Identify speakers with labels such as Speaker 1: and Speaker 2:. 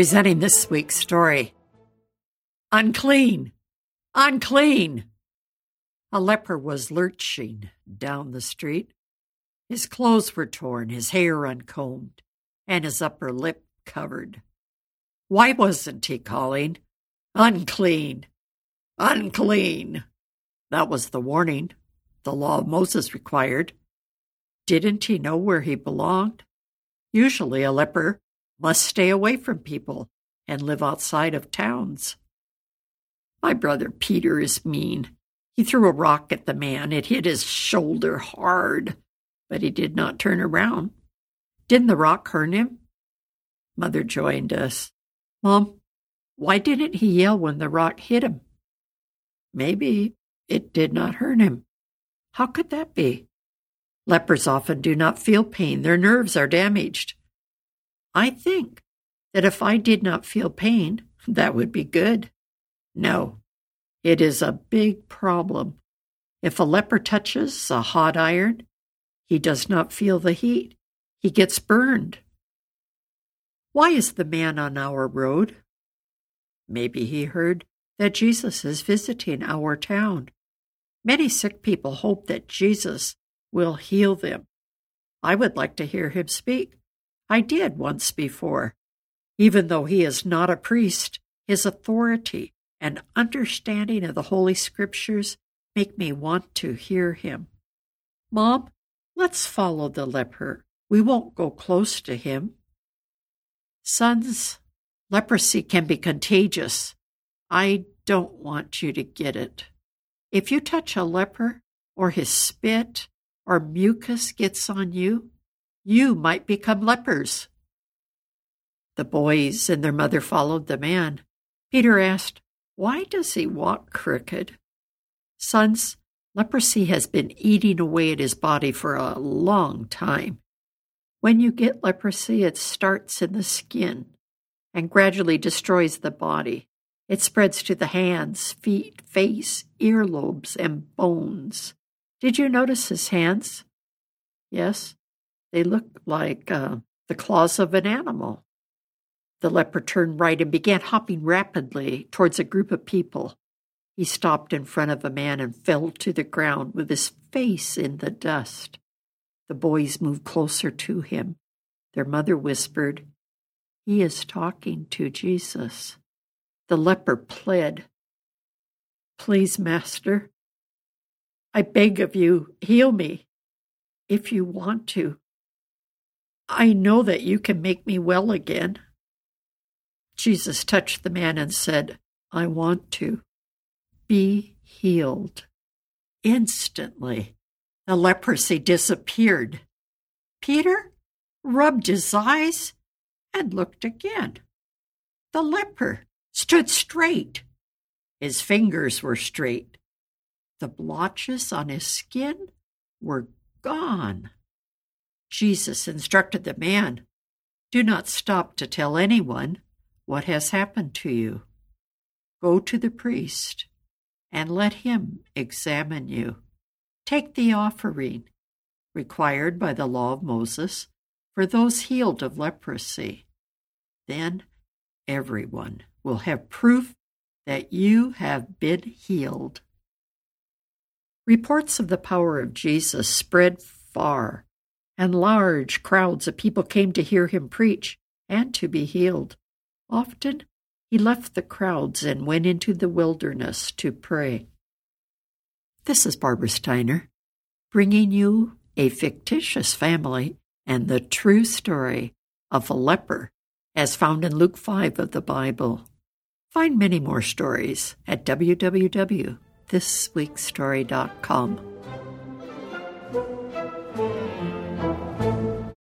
Speaker 1: presenting this week's story. Unclean! Unclean! A leper was lurching down the street. His clothes were torn, his hair uncombed, and his upper lip covered. Why wasn't he calling? Unclean! Unclean! That was the warning the law of Moses required. Didn't he know where he belonged? Usually, a leper must stay away from people and live outside of towns. My brother Peter is mean. He threw a rock at the man. It hit his shoulder hard, but he did not turn around. Didn't the rock hurt him? Mother joined us. Mom, why didn't he yell when the rock hit him? Maybe it did not hurt him. How could that be? Lepers often do not feel pain, their nerves are damaged. I think that if I did not feel pain, that would be good. No, it is a big problem. If a leper touches a hot iron, he does not feel the heat. He gets burned. Why is the man on our road? Maybe he heard that Jesus is visiting our town. Many sick people hope that Jesus will heal them. I would like to hear him speak. I did once before. Even though he is not a priest, his authority and understanding of the Holy Scriptures make me want to hear him. Mom, let's follow the leper. We won't go close to him. Sons, leprosy can be contagious. I don't want you to get it. If you touch a leper, or his spit or mucus gets on you, you might become lepers. The boys and their mother followed the man. Peter asked, Why does he walk crooked? Sons, leprosy has been eating away at his body for a long time. When you get leprosy, it starts in the skin and gradually destroys the body. It spreads to the hands, feet, face, earlobes, and bones. Did you notice his hands? Yes, they look like uh, the claws of an animal. The leper turned right and began hopping rapidly towards a group of people. He stopped in front of a man and fell to the ground with his face in the dust. The boys moved closer to him. Their mother whispered, He is talking to Jesus. The leper pled, Please, Master, I beg of you, heal me if you want to. I know that you can make me well again. Jesus touched the man and said, I want to. Be healed. Instantly, the leprosy disappeared. Peter rubbed his eyes and looked again. The leper stood straight. His fingers were straight. The blotches on his skin were gone. Jesus instructed the man Do not stop to tell anyone what has happened to you. Go to the priest and let him examine you. Take the offering required by the law of Moses for those healed of leprosy. Then everyone will have proof that you have been healed. Reports of the power of Jesus spread far, and large crowds of people came to hear him preach and to be healed. Often he left the crowds and went into the wilderness to pray. This is Barbara Steiner, bringing you a fictitious family and the true story of a leper as found in Luke 5 of the Bible. Find many more stories at www.thisweekstory.com.